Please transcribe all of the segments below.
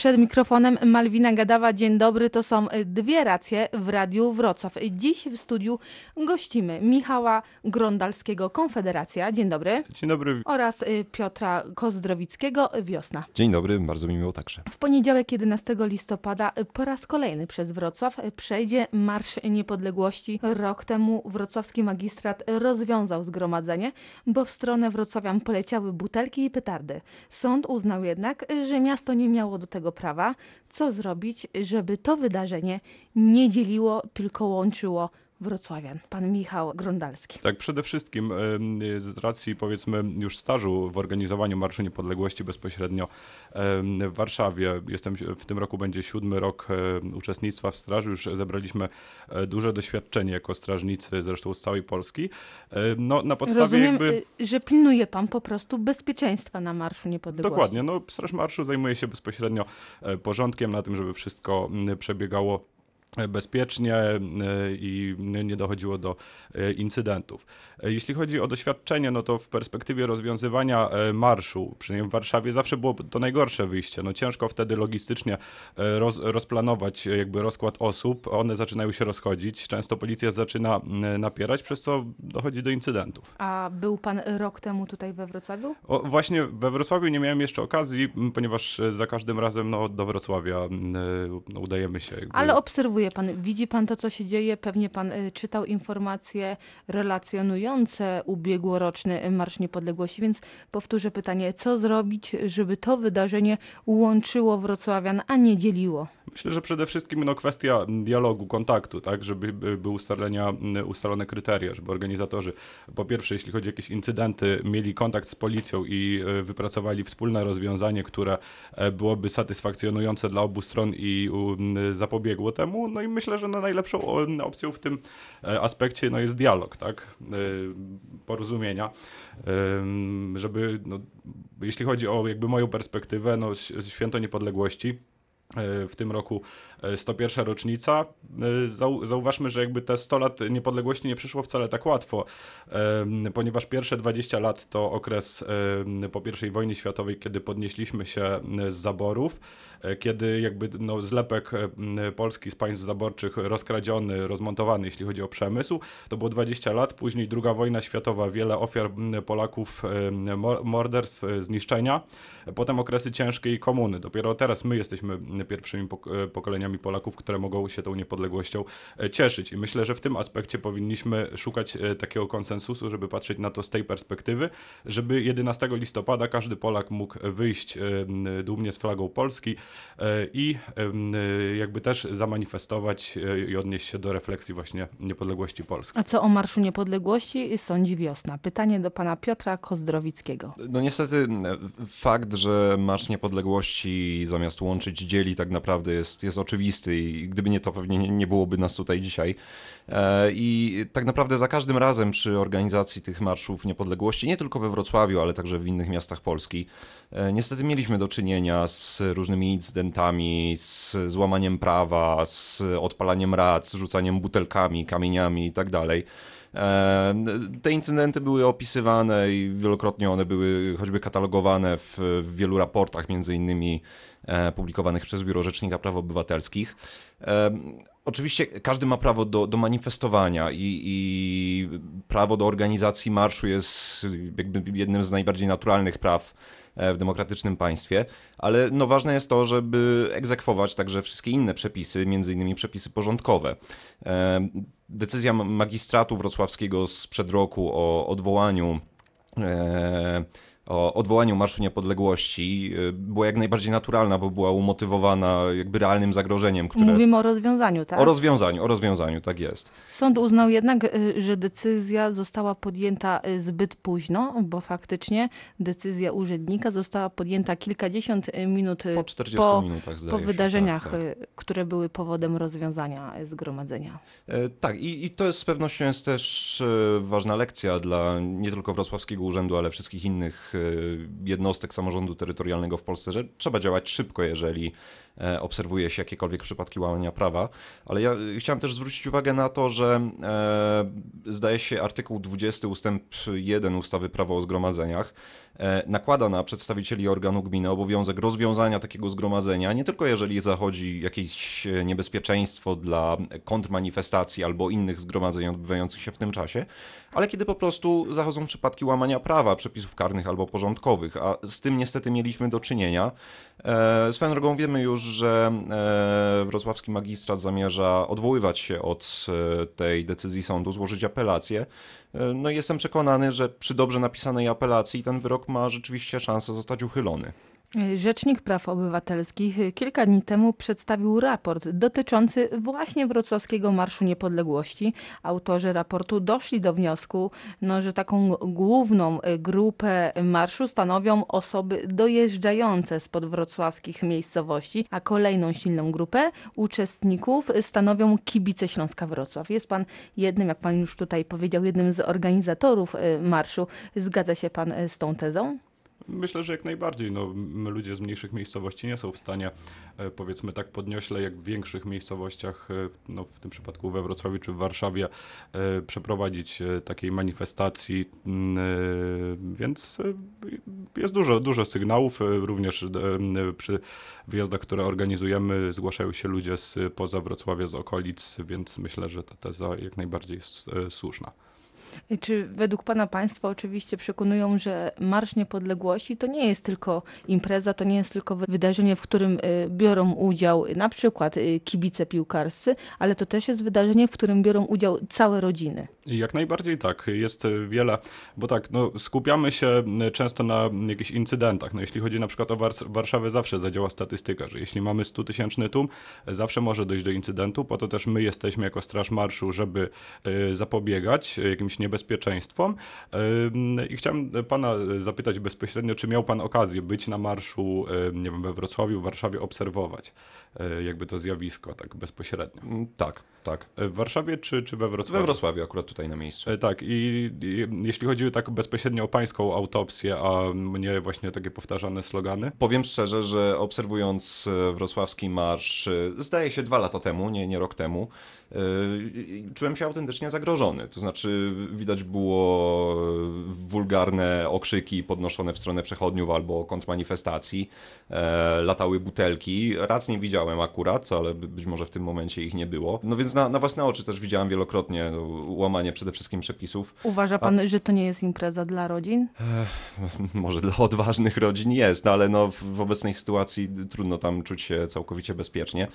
Przed mikrofonem Malwina Gadawa. Dzień dobry, to są dwie racje w Radiu Wrocław. Dziś w studiu gościmy Michała Grondalskiego, Konfederacja. Dzień dobry. Dzień dobry. Oraz y, Piotra Kozdrowickiego, Wiosna. Dzień dobry, bardzo mi miło także. W poniedziałek 11 listopada y, po raz kolejny przez Wrocław y, przejdzie Marsz Niepodległości. Rok temu wrocławski magistrat rozwiązał zgromadzenie, bo w stronę wrocławian poleciały butelki i petardy. Sąd uznał jednak, że miasto nie miało do tego prawa. Co zrobić, żeby to wydarzenie nie dzieliło, tylko łączyło wrocławian? Pan Michał Grondalski. Tak, przede wszystkim z racji powiedzmy już stażu w organizowaniu Marszu Niepodległości bezpośrednio w Warszawie, jestem w tym roku będzie siódmy rok em, uczestnictwa w straży, już zebraliśmy e, duże doświadczenie jako strażnicy zresztą z całej Polski. Em, No, na podstawie Rozumiem, jakby... y, że pilnuje pan po prostu bezpieczeństa na Marszu Niepodległości. Dokładnie, no Straż Marszu zajmuje się bezpośrednio e, porządkiem na tym, żeby wszystko przebiegało e, bezpiecznie e, i nie dochodziło do e, incydentów. E, Jeśli chodzi o doświadczenie, no to w perspektywie rozwiązywania marszu, przynajmniej w Warszawie, zawsze było to najgorsze wyjście. No ciężko wtedy logistycznie roz, rozplanować jakby rozkład osób, one zaczynają się rozchodzić, często policja zaczyna napierać, przez co dochodzi do incydentów. A był pan rok temu tutaj we Wrocławiu? O, właśnie we Wrocławiu nie miałem jeszcze okazji, ponieważ za każdym razem no, do Wrocławia no, udajemy się. Jakby. Ale pan, widzi pan to, co się dzieje, pewnie pan y, czytał informacje relacjonujące ubiegłoroczny Marsz Niepodległości, więc powtórzę pytanie, co zrobić, żeby to wydarzenie łączyło wrocławian, a nie dzieliło? Myślę, że przede wszystkim no, kwestia dialogu, kontaktu, tak, żeby by- były ustalenia, ustalone kryteria, żeby organizatorzy po pierwsze, jeśli chodzi o jakieś incydenty, mieli kontakt z policją i e, wypracowali wspólne rozwiązanie, które e, byłoby satysfakcjonujące dla obu stron i zapobiegło temu. No i myślę, że no, najlepszą opcją w tym e, aspekcie no, jest dialog, tak, porozumienia, żeby, no, jeśli chodzi o jakby moją perspektywę, no, święto niepodległości, w tym roku e, 101 rocznica. E, Zau, zauważmy, że jakby te 100 lat niepodległości nie przyszło wcale tak łatwo, ponieważ pierwsze 20 lat to okres po I wojnie światowej, kiedy podnieśliśmy się z zaborów, e, kiedy jakby no, zlepek Polski z państw zaborczych rozkradziony, rozmontowany, jeśli chodzi o przemysł, to było 20 lat. Później druga wojna światowa, wiele ofiar Polaków, morderstw, e, zniszczenia. Potem okresy ciężkiej komuny. Dopiero teraz my jesteśmy pierwszymi e, pokoleniami Polaków, które mogą się tą niepodległością e, cieszyć. I myślę, że w tym aspekcie powinniśmy szukać e, takiego konsensusu, żeby patrzeć na to z tej perspektywy, żeby 11 listopada każdy Polak mógł wyjść dumnie z flagą Polski i jakby też zamanifestować i odnieść się do refleksji właśnie niepodległości Polski. A co o Marszu Niepodległości sądzi wiosna? Pytanie do pana Piotra Kozdrowickiego. No niestety fakt, że Marsz Niepodległości zamiast łączyć dzieli tak naprawdę jest, jest oczywisty i gdyby nie to pewnie nie, nie byłoby nas tutaj dzisiaj. E, I tak naprawdę za każdym razem przy organizacji tych marszów niepodległości, nie tylko we Wrocławiu, ale także w innych miastach Polski, e, niestety mieliśmy do czynienia z różnymi incydentami, z złamaniem prawa, z odpalaniem rad, z rzucaniem butelkami, kamieniami i tak. E, Te incydenty były opisywane i wielokrotnie one były choćby katalogowane w, w wielu raportach, między innymi publikowanych przez Biuro Rzecznika Praw Obywatelskich. E, Oczywiście każdy ma prawo do, do manifestowania i, i prawo do organizacji marszu jest jakby jednym z najbardziej naturalnych praw e, w demokratycznym państwie, ale no ważne jest to, żeby egzekwować także wszystkie inne przepisy, między innymi przepisy porządkowe. E, Decyzja magistratu wrocławskiego sprzed roku o odwołaniu e, o odwołaniu Marszu Niepodległości e, była jak najbardziej naturalna, bo była umotywowana jakby realnym zagrożeniem, które... Mówimy o rozwiązaniu, tak? O rozwiązaniu, o rozwiązaniu, tak jest. Sąd uznał jednak, y, że decyzja została podjęta y, zbyt późno, bo faktycznie decyzja urzędnika została podjęta kilkadziesiąt y, minut y, Po 40 po, minutach zdaje po się, wydarzeniach, tak, tak. y, które były powodem rozwiązania y, zgromadzenia. E, Tak, i, i to jest z pewnością jest też ważna lekcja dla nie tylko Wrocławskiego Urzędu, ale wszystkich innych jednostek samorządu terytorialnego w Polsce, że trzeba działać szybko, jeżeli e, obserwuje się jakiekolwiek przypadki łamania prawa. Ale ja y, chciałem też zwrócić uwagę na to, że e, zdaje się artykuł 20 ustęp 1 ustawy Prawo o zgromadzeniach nakłada na przedstawicieli organu gminy obowiązek rozwiązania takiego zgromadzenia, nie tylko jeżeli zachodzi jakieś e, niebezpieczeństwo dla kontrmanifestacji albo innych zgromadzeń odbywających się w tym czasie, ale kiedy po prostu zachodzą przypadki łamania prawa, przepisów karnych albo porządkowych, a z tym niestety mieliśmy do czynienia. E, swoją drogą wiemy już, że e, wrocławski magistrat zamierza odwoływać się od e, tej decyzji sądu, złożyć apelację. E, No jestem przekonany, że przy dobrze napisanej apelacji ten wyrok ma rzeczywiście szansę zostać uchylony. Rzecznik Praw Obywatelskich kilka dni temu przedstawił raport dotyczący właśnie wrocławskiego Marszu Niepodległości. Autorzy raportu doszli do wniosku, no, że taką główną grupę marszu stanowią osoby dojeżdżające spod wrocławskich miejscowości, a kolejną silną grupę uczestników stanowią kibice Śląska Wrocław. Jest pan jednym, jak pan już tutaj powiedział, jednym z organizatorów y, marszu. Zgadza się pan y, z tą tezą? Myślę, że jak najbardziej. No, my ludzie z mniejszych miejscowości nie są w stanie, e, powiedzmy tak podniośle, jak w większych miejscowościach, e, no, w tym przypadku we Wrocławiu czy w Warszawie, e, przeprowadzić takiej manifestacji. Mm, Więc jest dużo, dużo sygnałów. Również przy wyjazdach, które organizujemy, zgłaszają się ludzie z poza Wrocławia, z okolic, więc myślę, że ta teza jak najbardziej jest słuszna. Czy według Pana Państwa oczywiście przekonują, że Marsz Niepodległości to nie jest tylko impreza, to nie jest tylko wydarzenie, w którym y, biorą udział y, na przykład y, kibice piłkarscy, ale to też jest wydarzenie, w którym biorą udział całe rodziny? Jak najbardziej tak, jest wiele, bo tak, no, skupiamy się często na jakichś incydentach. No, jeśli chodzi na przykład o Wars- Warszawę, zawsze zadziała statystyka, że jeśli mamy 100 tysięczny tłum, zawsze może dojść do incydentu, po to też my jesteśmy jako Straż Marszu, żeby zapobiegać jakimś niebezpieczeństwom. I chciałem pana zapytać bezpośrednio, czy miał pan okazję być na marszu, nie wiem, we Wrocławiu, w Warszawie, obserwować e, jakby to zjawisko tak bezpośrednio. Mm, Tak, tak. E, W Warszawie czy, czy we Wrocławiu? We Wrocławiu akurat tutaj na miejscu. E, Tak, i, i jeśli chodzi tak bezpośrednio o pańską autopsję, a mnie właśnie takie powtarzane slogany, Powiem szczerze, że obserwując wrocławski marsz, zdaje się dwa lata temu, nie, nie rok temu, czułem się autentycznie zagrożony. To znaczy, widać było wulgarne okrzyki podnoszone w stronę przechodniów albo kontrmanifestacji, e, latały butelki. Raz nie widziałem akurat, ale by- być może w tym momencie ich nie było. No więc na, na własne oczy też widziałem wielokrotnie no, łamanie przede wszystkim przepisów. Uważa Pan, że to nie jest impreza dla rodzin? może dla odważnych rodzin jest, no ale no w, w obecnej sytuacji trudno tam czuć się całkowicie bezpiecznie.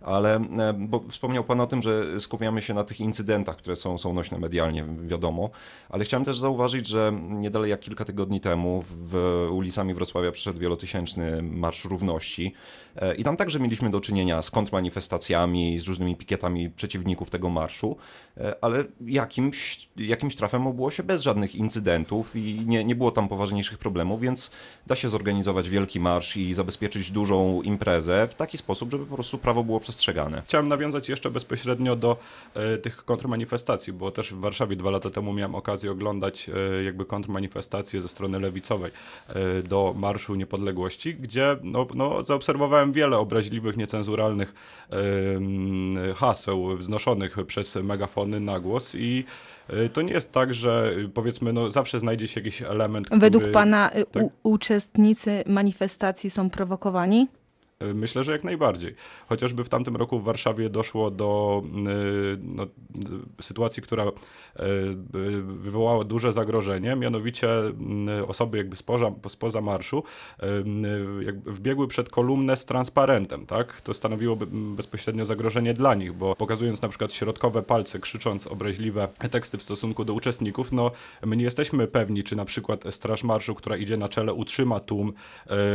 Ale e, bo wspomniał Pan o tym, że skupiamy się na tych incydentach, które są, są nośne medialnie, wiadomo, ale chciałem też zauważyć, że nie dalej jak kilka tygodni temu w ulicami Wrocławia przyszedł wielotysięczny Marsz Równości e, i tam także mieliśmy do czynienia z kontrmanifestacjami, z różnymi pikietami przeciwników tego marszu, e, ale jakimś, jakimś trafem obyło się bez żadnych incydentów i nie, nie było tam poważniejszych problemów, więc da się zorganizować wielki marsz i zabezpieczyć dużą imprezę w taki sposób, żeby po prostu prawo było przestrzegane. chciałem nawiązać jeszcze bezpośrednio do e, tych kontrmanifestacji, bo też w Warszawie dwa lata temu miałem okazję oglądać e, jakby kontrmanifestacje ze strony lewicowej e, do Marszu Niepodległości, gdzie no, no, zaobserwowałem wiele obraźliwych, niecenzuralnych haseł wznoszonych przez megafony na głos i e, to nie jest tak, że powiedzmy, no zawsze znajdzie się jakiś element, Według który... Pana y, tak. uczestnicy manifestacji są prowokowani? Myślę, że jak najbardziej. Chociażby w tamtym roku w Warszawie doszło do y, no, y, sytuacji, która y, wywołała duże zagrożenie, mianowicie osoby jakby spoza, spoza marszu jakby wbiegły przed kolumnę z transparentem, tak? To stanowiłoby mm, bezpośrednio zagrożenie dla nich, bo pokazując na przykład środkowe palce, krzycząc obraźliwe teksty w stosunku do uczestników, no my nie jesteśmy pewni, czy na przykład Straż Marszu, która idzie na czele, utrzyma tłum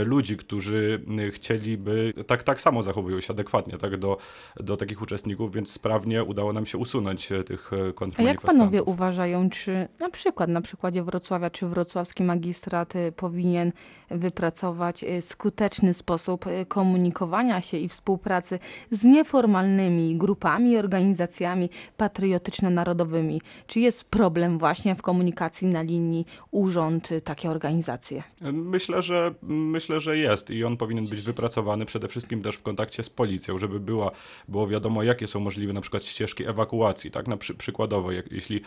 ludzi, którzy chcieliby, tak, tak samo zachowują się adekwatnie tak, do, do takich uczestników, więc sprawnie udało nam się usunąć e, tych e, A jak kontrmanifestantów. panowie uważają, czy na przykład na przykładzie Wrocławia, czy wrocławski magistrat y, powinien wypracować y, skuteczny sposób y, komunikowania się i współpracy z nieformalnymi grupami, organizacjami patriotyczno-narodowymi? Czy jest problem właśnie w komunikacji na linii urząd, y, takie organizacje? Myślę, że myślę, że jest i on powinien być wypracowany. Przede wszystkim też w kontakcie z policją, żeby była, było wiadomo, jakie są możliwe na przykład ścieżki ewakuacji, tak? Na przy, przykładowo, jak, jeśli e,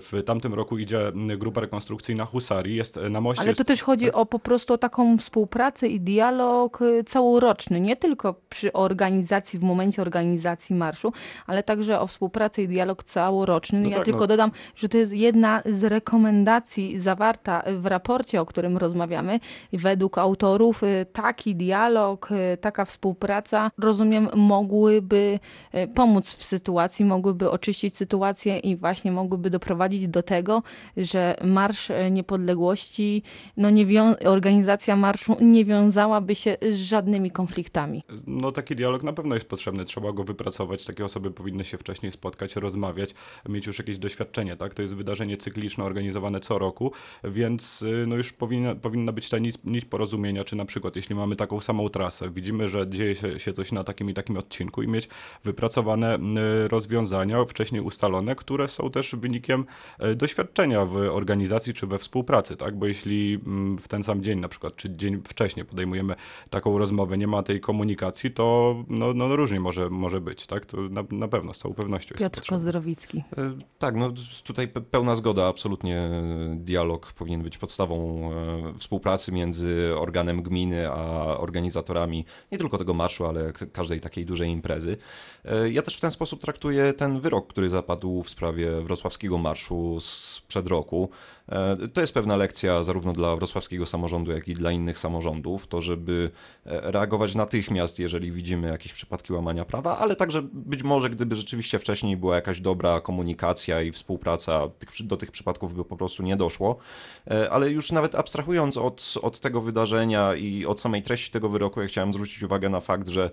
w tamtym roku idzie grupa rekonstrukcyjna Husarii, jest e, na moście... Ale jest, to też chodzi o po prostu o taką współpracę i dialog y, całoroczny, nie tylko przy organizacji, w momencie organizacji marszu, ale także o współpracę i dialog całoroczny. No ja tak, tylko no. dodam, że to jest jedna z rekomendacji zawarta w raporcie, o którym rozmawiamy. Według autorów taki dialog, taka współpraca, rozumiem, mogłyby y, pomóc w sytuacji, mogłyby oczyścić sytuację i właśnie mogłyby doprowadzić do tego, że Marsz e, Niepodległości, no nie organizacja marszu nie wiązałaby się z żadnymi konfliktami. No taki dialog na pewno jest potrzebny, trzeba go wypracować. Takie osoby powinny się wcześniej spotkać, rozmawiać, mieć już jakieś doświadczenie, tak? To jest wydarzenie cykliczne organizowane co roku, więc y, no już powinna, powinna być ta nić, nić porozumienia, czy na przykład jeśli mamy taką samą trasę, widzimy, że dzieje się, się coś na takim i takim odcinku i mieć wypracowane rozwiązania wcześniej ustalone, które są też wynikiem y, doświadczenia w organizacji czy we współpracy, tak? Bo jeśli w ten sam dzień na przykład, czy dzień wcześniej podejmujemy taką rozmowę, nie ma tej komunikacji, to no, no różnie może, może być, tak? To na, na pewno, z całą pewnością jest to Piotr. Kozdrowicki. E, Tak, no tutaj pe- pełna zgoda, absolutnie e, dialog powinien być podstawą e, współpracy między organem gminy a organizatorami nie tylko tego marszu, ale każdej takiej dużej imprezy. E, Ja też w ten sposób traktuję ten wyrok, który zapadł w sprawie wrocławskiego marszu sprzed roku. E, To jest pewna lekcja zarówno dla wrocławskiego samorządu, jak i dla innych samorządów, to żeby e, reagować natychmiast, jeżeli widzimy jakieś przypadki łamania prawa, ale także być może, gdyby rzeczywiście wcześniej była jakaś dobra komunikacja i współpraca, do tych przypadków by po prostu nie doszło. E, Ale już nawet abstrahując od, od tego wydarzenia i od samej treści tego wyroku, ja chciałem zwrócić uwagę na fakt, że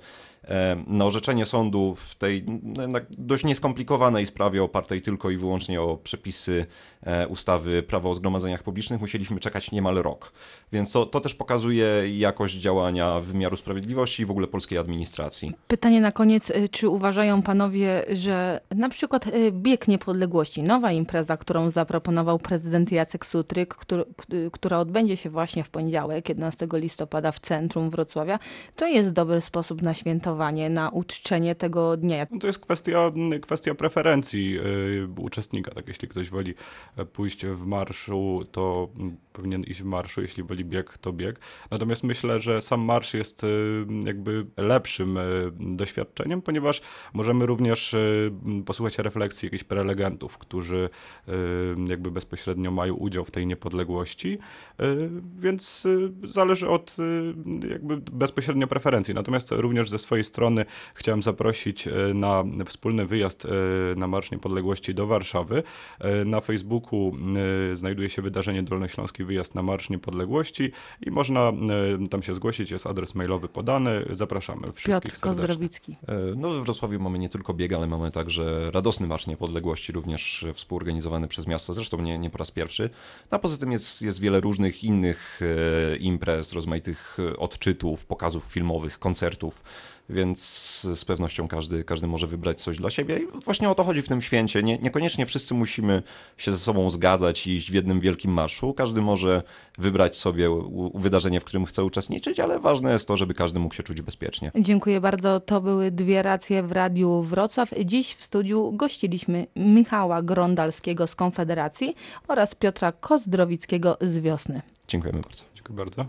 na orzeczenie sądu w tej no, dość nieskomplikowanej sprawie opartej tylko i wyłącznie o przepisy e, ustawy Prawo o zgromadzeniach publicznych musieliśmy czekać niemal rok. Więc to, to też pokazuje jakość działania wymiaru sprawiedliwości i w ogóle polskiej administracji. Pytanie na koniec, y, czy uważają panowie, że na przykład y, Bieg Niepodległości, nowa impreza, którą zaproponował prezydent Jacek Sutryk, który, k- która odbędzie się właśnie w poniedziałek, 11 listopada w centrum Wrocławia, to jest dobry sposób na świętowanie, na uczczenie tego dnia. No to jest kwestia, kwestia preferencji y, uczestnika. Tak, jeśli ktoś woli e, pójść w marszu, to mm, powinien iść w marszu, jeśli woli bieg, to bieg. Natomiast myślę, że sam marsz jest y, jakby lepszym y, doświadczeniem, ponieważ możemy również posłuchać refleksji jakichś prelegentów, którzy jakby bezpośrednio mają udział w tej niepodległości, więc zależy od jakby bezpośrednio preferencji. Natomiast również ze swojej strony chciałem zaprosić e, na wspólny wyjazd e, na Marsz Niepodległości do Warszawy. E, Na Facebooku znajduje się wydarzenie Dolnośląski Wyjazd na Marsz Niepodległości i można tam się zgłosić, jest adres mailowy podany. Zapraszamy wszystkich Piotr serdecznie. Kozdrowicki. No, we Wrocławiu mamy nie tylko bieg, ale mamy także radosny Marsz Niepodległości, również współorganizowany przez miasto, zresztą nie, nie po raz pierwszy. No, a poza tym jest, jest wiele różnych innych imprez, rozmaitych odczytów, pokazów filmowych, koncertów, więc z pewnością każdy, każdy może wybrać coś dla siebie. I właśnie o to chodzi w tym święcie. Nie, niekoniecznie wszyscy musimy się ze sobą zgadzać i iść w jednym wielkim marszu. Każdy może wybrać sobie u- wydarzenie, w którym chce uczestniczyć, ale ważne jest to, żeby każdy mógł się czuć bezpiecznie. Dziękuję bardzo. To były dwie racje w Radiu Wrocław. Dziś w studiu gościliśmy Michała Grondalskiego z Konfederacji oraz Piotra Kozdrowickiego z Wiosny. Dziękujemy bardzo. Dziękuję bardzo.